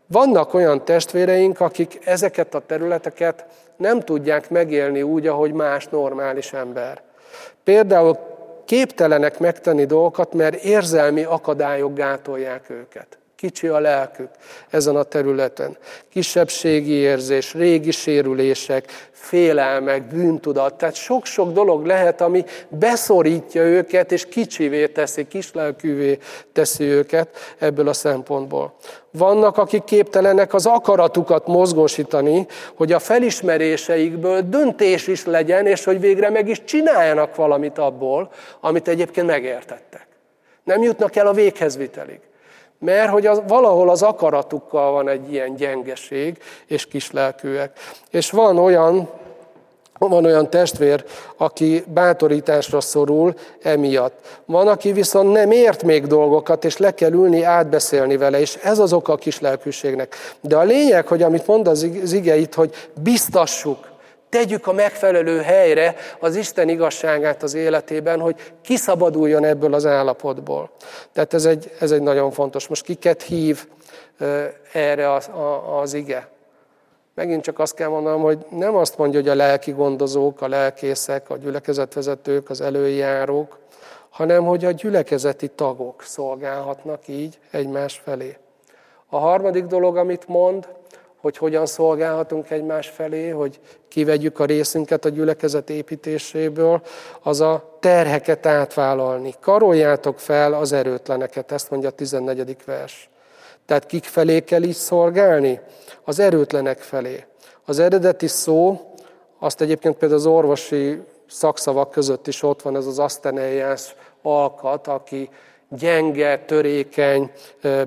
Vannak olyan testvéreink, akik ezeket a területeket nem tudják megélni úgy, ahogy más normális ember. Például képtelenek megtenni dolgokat, mert érzelmi akadályok gátolják őket. Kicsi a lelkük ezen a területen. Kisebbségi érzés, régi sérülések, félelmek, bűntudat. Tehát sok-sok dolog lehet, ami beszorítja őket, és kicsivé teszi, kislelkűvé teszi őket ebből a szempontból. Vannak, akik képtelenek az akaratukat mozgósítani, hogy a felismeréseikből döntés is legyen, és hogy végre meg is csináljanak valamit abból, amit egyébként megértettek. Nem jutnak el a véghezvitelig. Mert hogy az, valahol az akaratukkal van egy ilyen gyengeség, és kislelkűek. És van olyan, van olyan testvér, aki bátorításra szorul emiatt. Van, aki viszont nem ért még dolgokat, és le kell ülni, átbeszélni vele, és ez az oka a kislelkűségnek. De a lényeg, hogy amit mond az ige hogy biztassuk, tegyük a megfelelő helyre az Isten igazságát az életében, hogy kiszabaduljon ebből az állapotból. Tehát ez egy, ez egy nagyon fontos. Most kiket hív erre az, az ige? Megint csak azt kell mondanom, hogy nem azt mondja, hogy a lelki gondozók, a lelkészek, a gyülekezetvezetők, az előjárók, hanem hogy a gyülekezeti tagok szolgálhatnak így egymás felé. A harmadik dolog, amit mond, hogy hogyan szolgálhatunk egymás felé, hogy kivegyük a részünket a gyülekezet építéséből, az a terheket átvállalni. Karoljátok fel az erőtleneket, ezt mondja a 14. vers. Tehát kik felé kell így szolgálni? Az erőtlenek felé. Az eredeti szó, azt egyébként például az orvosi szakszavak között is ott van ez az aszteneiás alkat, aki gyenge, törékeny,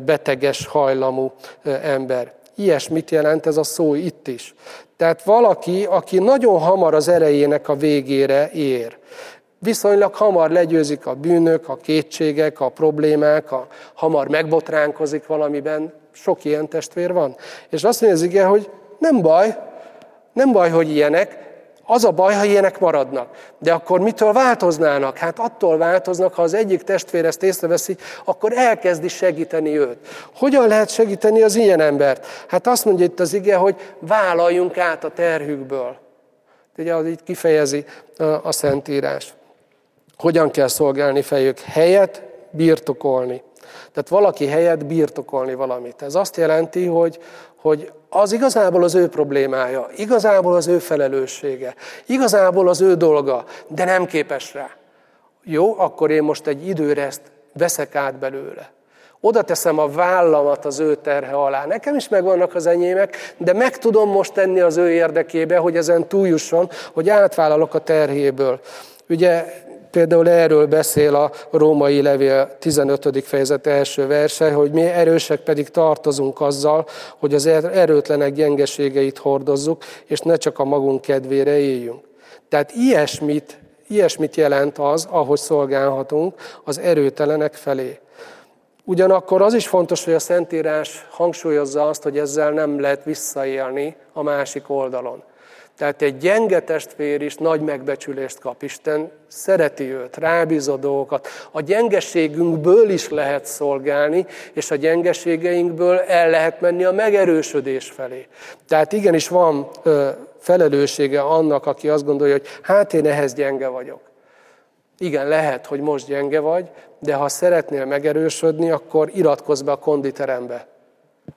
beteges hajlamú ember. Ilyesmit jelent ez a szó itt is. Tehát valaki, aki nagyon hamar az erejének a végére ér. Viszonylag hamar legyőzik a bűnök, a kétségek, a problémák, a hamar megbotránkozik valamiben. Sok ilyen testvér van. És azt mondja az ige, hogy nem baj, nem baj, hogy ilyenek, az a baj, ha ilyenek maradnak. De akkor mitől változnának? Hát attól változnak, ha az egyik testvér ezt észreveszi, akkor elkezdi segíteni őt. Hogyan lehet segíteni az ilyen embert? Hát azt mondja itt az ige, hogy vállaljunk át a terhükből. Ugye az így kifejezi a Szentírás. Hogyan kell szolgálni fejük? Helyet birtokolni. Tehát valaki helyet birtokolni valamit. Ez azt jelenti, hogy, hogy az igazából az ő problémája, igazából az ő felelőssége, igazából az ő dolga, de nem képes rá. Jó, akkor én most egy időre ezt veszek át belőle. Oda teszem a vállamat az ő terhe alá. Nekem is megvannak az enyémek, de meg tudom most tenni az ő érdekébe, hogy ezen túljusson, hogy átvállalok a terhéből. Ugye Például erről beszél a római levél 15. fejezet első verse, hogy mi erősek pedig tartozunk azzal, hogy az er- erőtlenek gyengeségeit hordozzuk, és ne csak a magunk kedvére éljünk. Tehát ilyesmit, ilyesmit jelent az, ahogy szolgálhatunk az erőtelenek felé. Ugyanakkor az is fontos, hogy a Szentírás hangsúlyozza azt, hogy ezzel nem lehet visszaélni a másik oldalon. Tehát egy gyenge testvér is nagy megbecsülést kap. Isten szereti őt, rábíz a dolgokat. A gyengeségünkből is lehet szolgálni, és a gyengeségeinkből el lehet menni a megerősödés felé. Tehát igenis van ö, felelőssége annak, aki azt gondolja, hogy hát én ehhez gyenge vagyok. Igen, lehet, hogy most gyenge vagy, de ha szeretnél megerősödni, akkor iratkozz be a konditerembe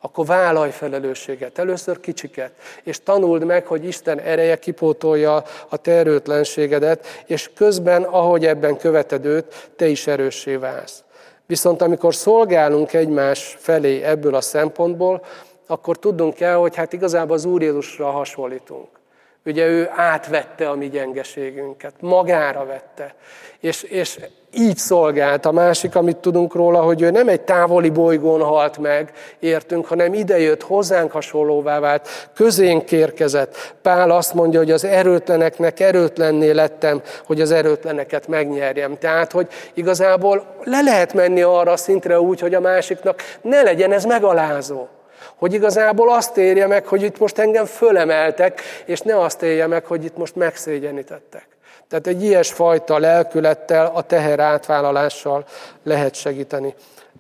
akkor vállalj felelősséget. Először kicsiket, és tanuld meg, hogy Isten ereje kipótolja a te erőtlenségedet, és közben, ahogy ebben követed őt, te is erőssé válsz. Viszont amikor szolgálunk egymás felé ebből a szempontból, akkor tudnunk kell, hogy hát igazából az Úr Jézusra hasonlítunk. Ugye ő átvette a mi gyengeségünket, magára vette. És, és így szolgált. A másik, amit tudunk róla, hogy ő nem egy távoli bolygón halt meg, értünk, hanem idejött, hozzánk hasonlóvá vált, közénk érkezett. Pál azt mondja, hogy az erőtleneknek erőtlenné lettem, hogy az erőtleneket megnyerjem. Tehát, hogy igazából le lehet menni arra a szintre úgy, hogy a másiknak ne legyen ez megalázó. Hogy igazából azt érje meg, hogy itt most engem fölemeltek, és ne azt érje meg, hogy itt most megszégyenítettek. Tehát egy ilyesfajta lelkülettel, a teher átvállalással lehet segíteni.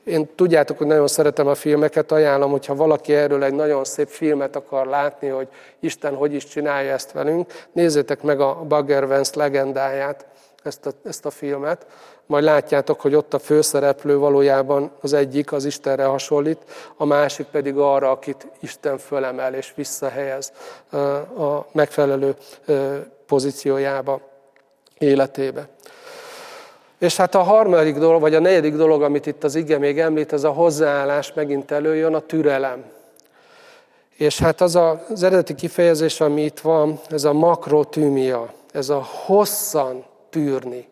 Én tudjátok, hogy nagyon szeretem a filmeket, ajánlom, hogyha valaki erről egy nagyon szép filmet akar látni, hogy Isten hogy is csinálja ezt velünk, nézzétek meg a Bagger Vance legendáját, ezt a, ezt a filmet, majd látjátok, hogy ott a főszereplő valójában az egyik az Istenre hasonlít, a másik pedig arra, akit Isten fölemel és visszahelyez a megfelelő pozíciójába, életébe. És hát a harmadik dolog, vagy a negyedik dolog, amit itt az ige még említ, ez a hozzáállás megint előjön, a türelem. És hát az az eredeti kifejezés, ami itt van, ez a makrotűmia, ez a hosszan tűrni.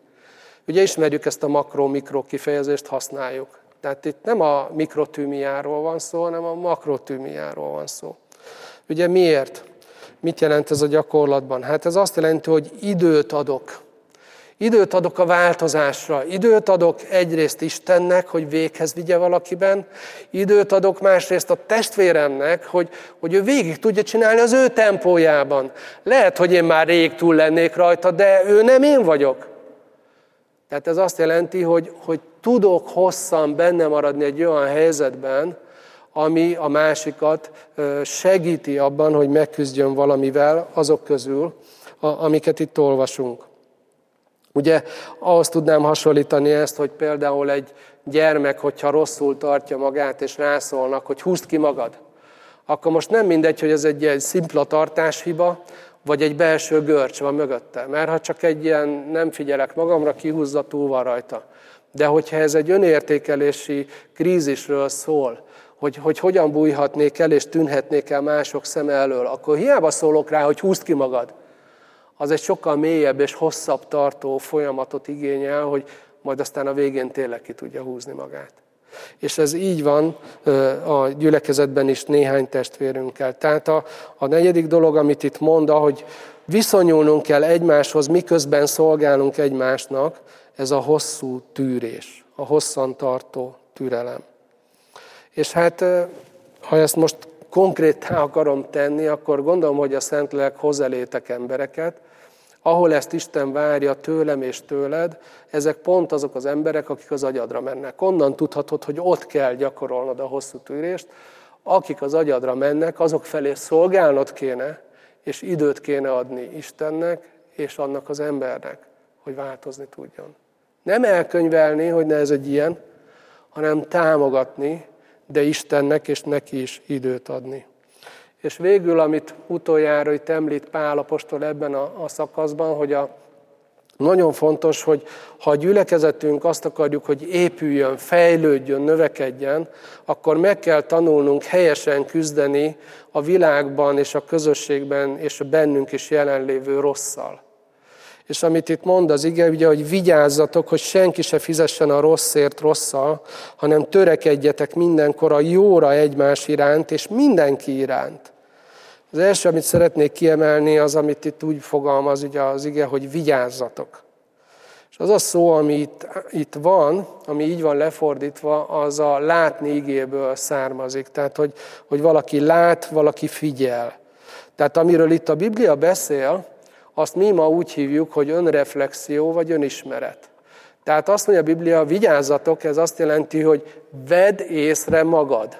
Ugye ismerjük ezt a makro-mikro kifejezést, használjuk. Tehát itt nem a mikrotűmiáról van szó, hanem a makrotűmiáról van szó. Ugye miért? Mit jelent ez a gyakorlatban? Hát ez azt jelenti, hogy időt adok. Időt adok a változásra. Időt adok egyrészt Istennek, hogy véghez vigye valakiben. Időt adok másrészt a testvéremnek, hogy, hogy ő végig tudja csinálni az ő tempójában. Lehet, hogy én már rég túl lennék rajta, de ő nem én vagyok. Tehát ez azt jelenti, hogy, hogy tudok hosszan benne maradni egy olyan helyzetben, ami a másikat segíti abban, hogy megküzdjön valamivel azok közül, amiket itt olvasunk. Ugye ahhoz tudnám hasonlítani ezt, hogy például egy gyermek, hogyha rosszul tartja magát, és rászólnak, hogy húzd ki magad, akkor most nem mindegy, hogy ez egy ilyen szimpla tartáshiba, vagy egy belső görcs van mögötte. Mert ha csak egy ilyen nem figyelek magamra, kihúzza, túl van rajta. De hogyha ez egy önértékelési krízisről szól, hogy, hogy hogyan bújhatnék el és tűnhetnék el mások szem elől, akkor hiába szólok rá, hogy húzd ki magad. Az egy sokkal mélyebb és hosszabb tartó folyamatot igényel, hogy majd aztán a végén tényleg ki tudja húzni magát. És ez így van a gyülekezetben is néhány testvérünkkel. Tehát a, a negyedik dolog, amit itt mond, hogy viszonyulnunk kell egymáshoz, miközben szolgálunk egymásnak, ez a hosszú tűrés, a hosszan tartó türelem. És hát, ha ezt most konkrétá akarom tenni, akkor gondolom, hogy a Szentlélek hozzálétek embereket, ahol ezt Isten várja tőlem és tőled, ezek pont azok az emberek, akik az agyadra mennek. Onnan tudhatod, hogy ott kell gyakorolnod a hosszú tűrést. Akik az agyadra mennek, azok felé szolgálnod kéne, és időt kéne adni Istennek és annak az embernek, hogy változni tudjon. Nem elkönyvelni, hogy ne ez egy ilyen, hanem támogatni, de Istennek és neki is időt adni. És végül, amit utoljára itt említ Pál apostol ebben a, a szakaszban, hogy a, nagyon fontos, hogy ha a gyülekezetünk azt akarjuk, hogy épüljön, fejlődjön, növekedjen, akkor meg kell tanulnunk helyesen küzdeni a világban és a közösségben és a bennünk is jelenlévő rosszal. És amit itt mond az ige, ugye, hogy vigyázzatok, hogy senki se fizessen a rosszért rosszal, hanem törekedjetek mindenkor a jóra egymás iránt, és mindenki iránt. Az első, amit szeretnék kiemelni, az, amit itt úgy fogalmaz ugye az ige, hogy vigyázzatok. És az a szó, ami itt, itt van, ami így van lefordítva, az a látni igéből származik. Tehát, hogy, hogy valaki lát, valaki figyel. Tehát amiről itt a Biblia beszél, azt mi ma úgy hívjuk, hogy önreflexió vagy önismeret. Tehát azt mondja a Biblia, vigyázzatok, ez azt jelenti, hogy vedd észre magad.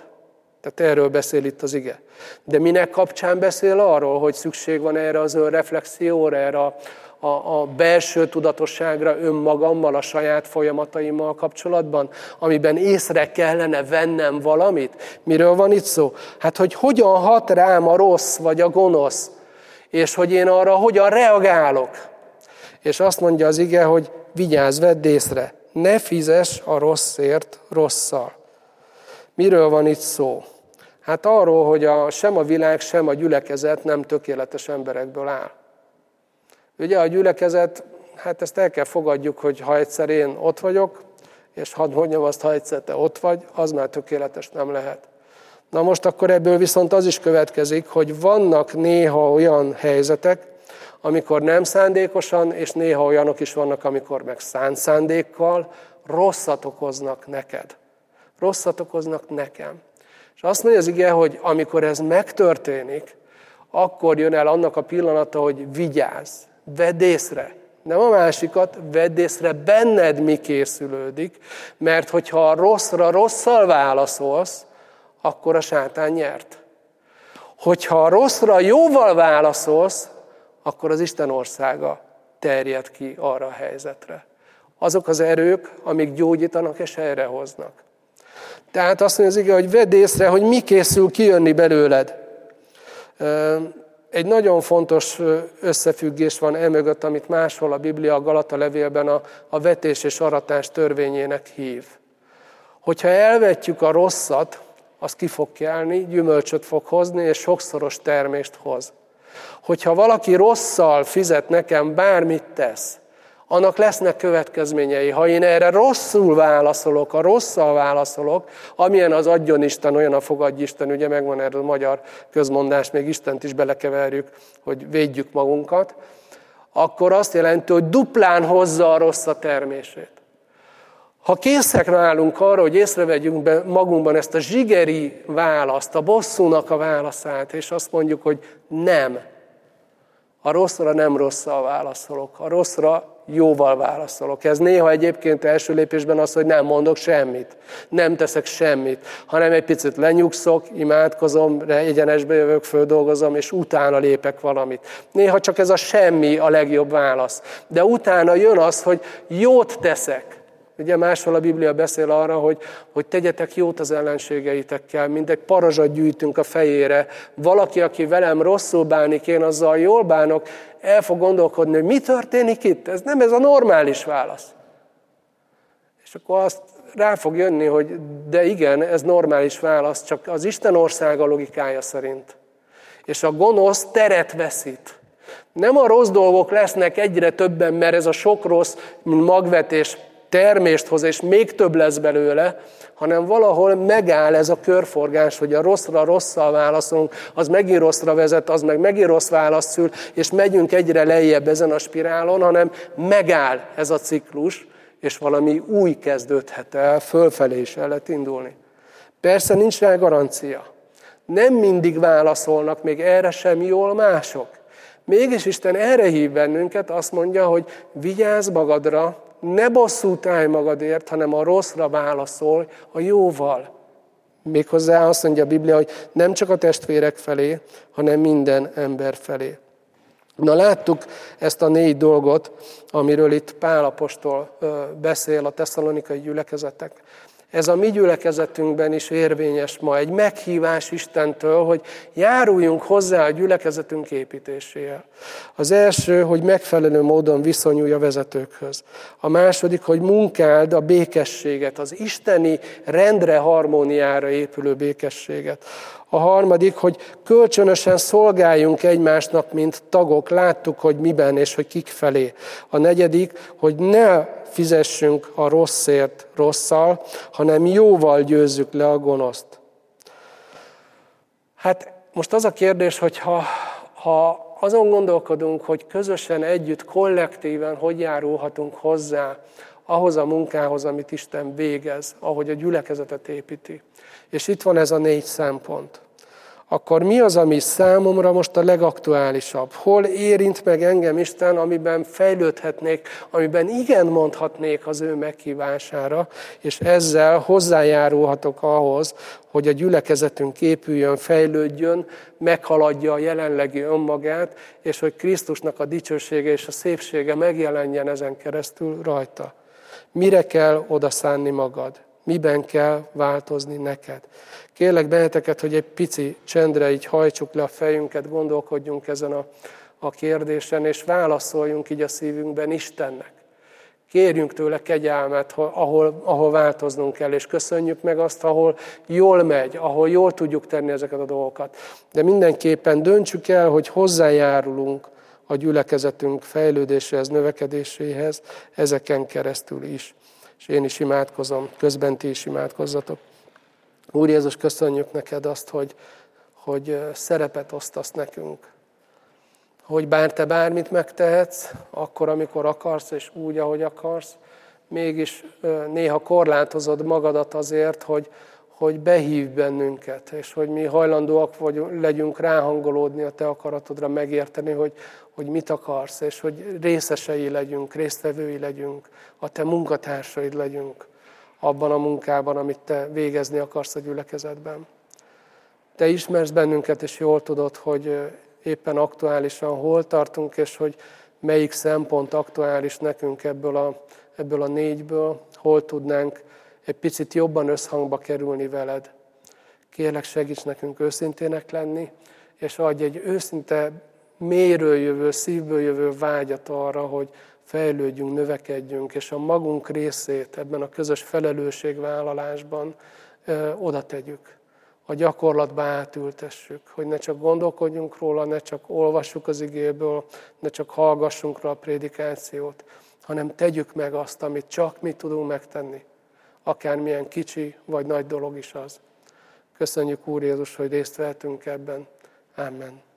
Tehát erről beszél itt az ige. De minek kapcsán beszél arról, hogy szükség van erre az önreflexióra, erre a, a, a belső tudatosságra önmagammal, a saját folyamataimmal kapcsolatban, amiben észre kellene vennem valamit. Miről van itt szó? Hát, hogy hogyan hat rám a rossz vagy a gonosz, és hogy én arra hogyan reagálok. És azt mondja az ige, hogy vigyázz, vedd észre, ne fizes a rosszért rosszal. Miről van itt szó? Hát arról, hogy a, sem a világ, sem a gyülekezet nem tökéletes emberekből áll. Ugye a gyülekezet, hát ezt el kell fogadjuk, hogy ha egyszer én ott vagyok, és hadd mondjam azt, ha egyszer te ott vagy, az már tökéletes nem lehet. Na most akkor ebből viszont az is következik, hogy vannak néha olyan helyzetek, amikor nem szándékosan, és néha olyanok is vannak, amikor meg szánt szándékkal rosszat okoznak neked. Rosszat okoznak nekem. És azt mondja az ige, hogy amikor ez megtörténik, akkor jön el annak a pillanata, hogy vigyázz, vedd észre. Nem a másikat, vedd észre, benned mi készülődik, mert hogyha a rosszra rosszal válaszolsz, akkor a sátán nyert. Hogyha a rosszra jóval válaszolsz, akkor az Isten országa terjed ki arra a helyzetre. Azok az erők, amik gyógyítanak és helyrehoznak. Tehát azt mondja az ige, hogy vedd észre, hogy mi készül kijönni belőled. Egy nagyon fontos összefüggés van emögött, amit máshol a Biblia a Galata levélben a, a vetés és aratás törvényének hív. Hogyha elvetjük a rosszat, az ki fog kelni, gyümölcsöt fog hozni, és sokszoros termést hoz. Hogyha valaki rosszal fizet nekem, bármit tesz, annak lesznek következményei. Ha én erre rosszul válaszolok, a rosszal válaszolok, amilyen az adjon Isten, olyan a fogadj Isten, ugye megvan erről a magyar közmondás, még Istent is belekeverjük, hogy védjük magunkat, akkor azt jelenti, hogy duplán hozza a rossz a termését. Ha készek nálunk arra, hogy észrevegyünk be magunkban ezt a zsigeri választ, a bosszúnak a válaszát, és azt mondjuk, hogy nem, a rosszra nem rosszal válaszolok, a rosszra jóval válaszolok. Ez néha egyébként első lépésben az, hogy nem mondok semmit, nem teszek semmit, hanem egy picit lenyugszok, imádkozom, egyenesbe jövök, földolgozom, és utána lépek valamit. Néha csak ez a semmi a legjobb válasz. De utána jön az, hogy jót teszek. Ugye máshol a Biblia beszél arra, hogy, hogy tegyetek jót az ellenségeitekkel, mint egy parazsat gyűjtünk a fejére. Valaki, aki velem rosszul bánik, én azzal jól bánok, el fog gondolkodni, hogy mi történik itt. Ez nem ez a normális válasz. És akkor azt rá fog jönni, hogy de igen, ez normális válasz, csak az Isten országa logikája szerint. És a gonosz teret veszít. Nem a rossz dolgok lesznek egyre többen, mert ez a sok rossz, mint magvetés termést hoz, és még több lesz belőle, hanem valahol megáll ez a körforgás, hogy a rosszra rosszal válaszolunk, az megint rosszra vezet, az meg megint rossz választ szül, és megyünk egyre lejjebb ezen a spirálon, hanem megáll ez a ciklus, és valami új kezdődhet el, fölfelé is el lehet indulni. Persze nincs rá garancia. Nem mindig válaszolnak még erre sem jól mások. Mégis Isten erre hív bennünket, azt mondja, hogy vigyázz magadra, ne bosszút állj magadért, hanem a rosszra válaszol a jóval. Méghozzá azt mondja a Biblia, hogy nem csak a testvérek felé, hanem minden ember felé. Na láttuk ezt a négy dolgot, amiről itt Pál apostol beszél a tesszalonikai gyülekezetek. Ez a mi gyülekezetünkben is érvényes ma. Egy meghívás Istentől, hogy járuljunk hozzá a gyülekezetünk építéséhez. Az első, hogy megfelelő módon viszonyulj a vezetőkhöz. A második, hogy munkáld a békességet, az isteni rendre, harmóniára épülő békességet. A harmadik, hogy kölcsönösen szolgáljunk egymásnak, mint tagok. Láttuk, hogy miben és hogy kik felé. A negyedik, hogy ne fizessünk a rosszért rosszal, hanem jóval győzzük le a gonoszt. Hát most az a kérdés, hogy ha, ha azon gondolkodunk, hogy közösen együtt, kollektíven hogy járulhatunk hozzá ahhoz a munkához, amit Isten végez, ahogy a gyülekezetet építi. És itt van ez a négy szempont akkor mi az, ami számomra most a legaktuálisabb? Hol érint meg engem Isten, amiben fejlődhetnék, amiben igen mondhatnék az ő meghívására, és ezzel hozzájárulhatok ahhoz, hogy a gyülekezetünk épüljön, fejlődjön, meghaladja a jelenlegi önmagát, és hogy Krisztusnak a dicsősége és a szépsége megjelenjen ezen keresztül rajta. Mire kell odaszánni magad? Miben kell változni neked. Kérlek benneteket, hogy egy pici csendre így hajtsuk le a fejünket, gondolkodjunk ezen a, a kérdésen, és válaszoljunk így a szívünkben Istennek. Kérjünk tőle kegyelmet, ahol, ahol változnunk kell, és köszönjük meg azt, ahol jól megy, ahol jól tudjuk tenni ezeket a dolgokat. De mindenképpen döntsük el, hogy hozzájárulunk a gyülekezetünk fejlődéséhez, növekedéséhez, ezeken keresztül is és én is imádkozom, közben ti is imádkozzatok. Úr Jézus, köszönjük neked azt, hogy, hogy szerepet osztasz nekünk. Hogy bár te bármit megtehetsz, akkor, amikor akarsz, és úgy, ahogy akarsz, mégis néha korlátozod magadat azért, hogy, hogy behív bennünket, és hogy mi hajlandóak vagy, legyünk ráhangolódni a te akaratodra, megérteni, hogy, hogy mit akarsz, és hogy részesei legyünk, résztvevői legyünk, a te munkatársaid legyünk abban a munkában, amit te végezni akarsz a gyülekezetben. Te ismersz bennünket, és jól tudod, hogy éppen aktuálisan hol tartunk, és hogy melyik szempont aktuális nekünk ebből a, ebből a négyből, hol tudnánk egy picit jobban összhangba kerülni veled. Kérlek, segíts nekünk őszintének lenni, és adj egy őszinte, mélyről jövő, szívből jövő vágyat arra, hogy fejlődjünk, növekedjünk, és a magunk részét ebben a közös felelősségvállalásban ö, oda tegyük. A gyakorlatba átültessük, hogy ne csak gondolkodjunk róla, ne csak olvassuk az igéből, ne csak hallgassunk rá a prédikációt, hanem tegyük meg azt, amit csak mi tudunk megtenni, akármilyen kicsi vagy nagy dolog is az. Köszönjük Úr Jézus, hogy részt vehetünk ebben. Amen.